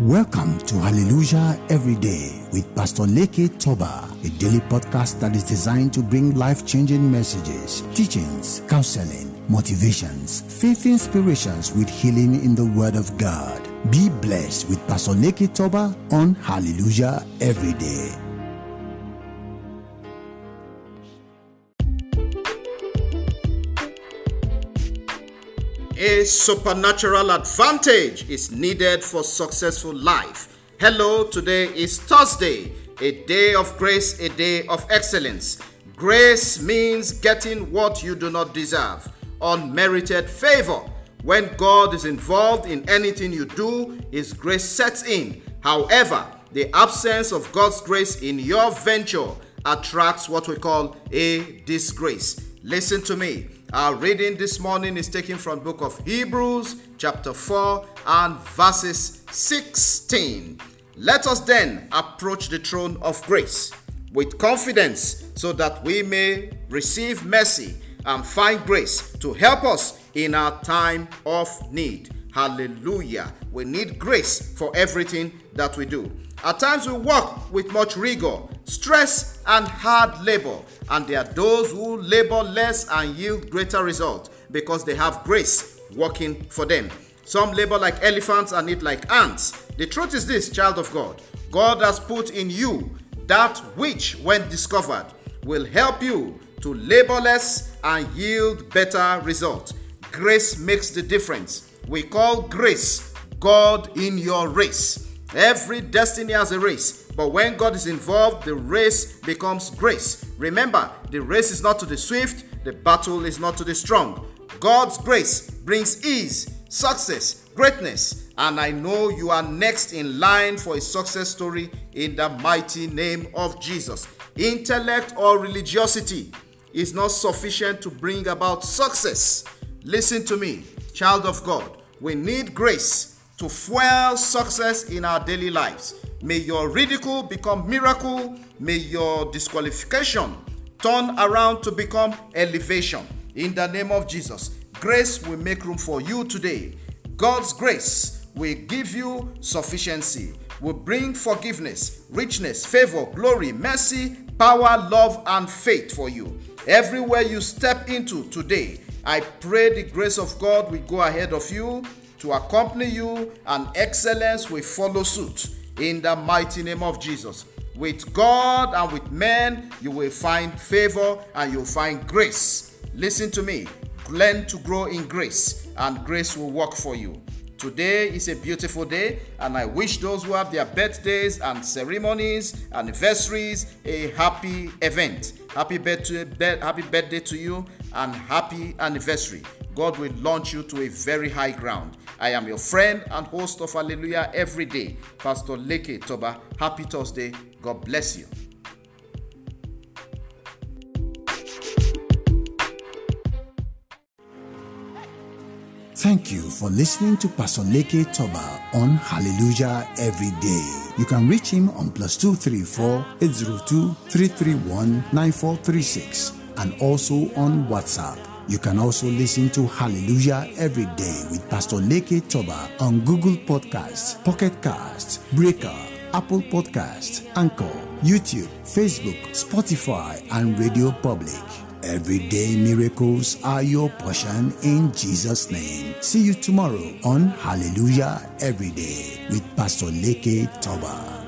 Welcome to Hallelujah Every Day with Pastor Leke Toba, a daily podcast that is designed to bring life changing messages, teachings, counseling, motivations, faith inspirations with healing in the Word of God. Be blessed with Pastor Leke Toba on Hallelujah Every Day. A supernatural advantage is needed for successful life. Hello, today is Thursday, a day of grace, a day of excellence. Grace means getting what you do not deserve, unmerited favor. When God is involved in anything you do, His grace sets in. However, the absence of God's grace in your venture attracts what we call a disgrace. Listen to me. Our reading this morning is taken from book of Hebrews chapter 4 and verses 16. Let us then approach the throne of grace with confidence so that we may receive mercy and find grace to help us in our time of need. Hallelujah. We need grace for everything that we do. At times we work with much rigor, stress, and hard labor, and there are those who labor less and yield greater results because they have grace working for them. Some labor like elephants and eat like ants. The truth is this, child of God God has put in you that which, when discovered, will help you to labor less and yield better results. Grace makes the difference. We call grace God in your race. Every destiny has a race, but when God is involved, the race becomes grace. Remember, the race is not to the swift, the battle is not to the strong. God's grace brings ease, success, greatness, and I know you are next in line for a success story in the mighty name of Jesus. Intellect or religiosity is not sufficient to bring about success. Listen to me, child of God. We need grace to fuel success in our daily lives. May your ridicule become miracle. May your disqualification turn around to become elevation. In the name of Jesus, grace will make room for you today. God's grace will give you sufficiency, will bring forgiveness, richness, favor, glory, mercy, power, love, and faith for you. Everywhere you step into today, I pray the grace of God will go ahead of you to accompany you, and excellence will follow suit in the mighty name of Jesus. With God and with men, you will find favor and you'll find grace. Listen to me. Learn to grow in grace, and grace will work for you. Today is a beautiful day, and I wish those who have their birthdays and ceremonies, anniversaries, a happy event. Happy birthday, happy birthday to you, and happy anniversary. God will launch you to a very high ground. I am your friend and host of Hallelujah every day, Pastor Leke Toba. Happy Thursday. God bless you. Thank you for listening to Pastor Leke Toba on Hallelujah Every Day. You can reach him on plus 234 802 331 9436 and also on WhatsApp. You can also listen to Hallelujah Every Day with Pastor Leke Toba on Google Podcasts, Pocket Casts, Breaker, Apple Podcasts, Anchor, YouTube, Facebook, Spotify, and Radio Public. Everyday miracles are your portion in Jesus' name. See you tomorrow on Hallelujah Every Day with Pastor Leke Toba.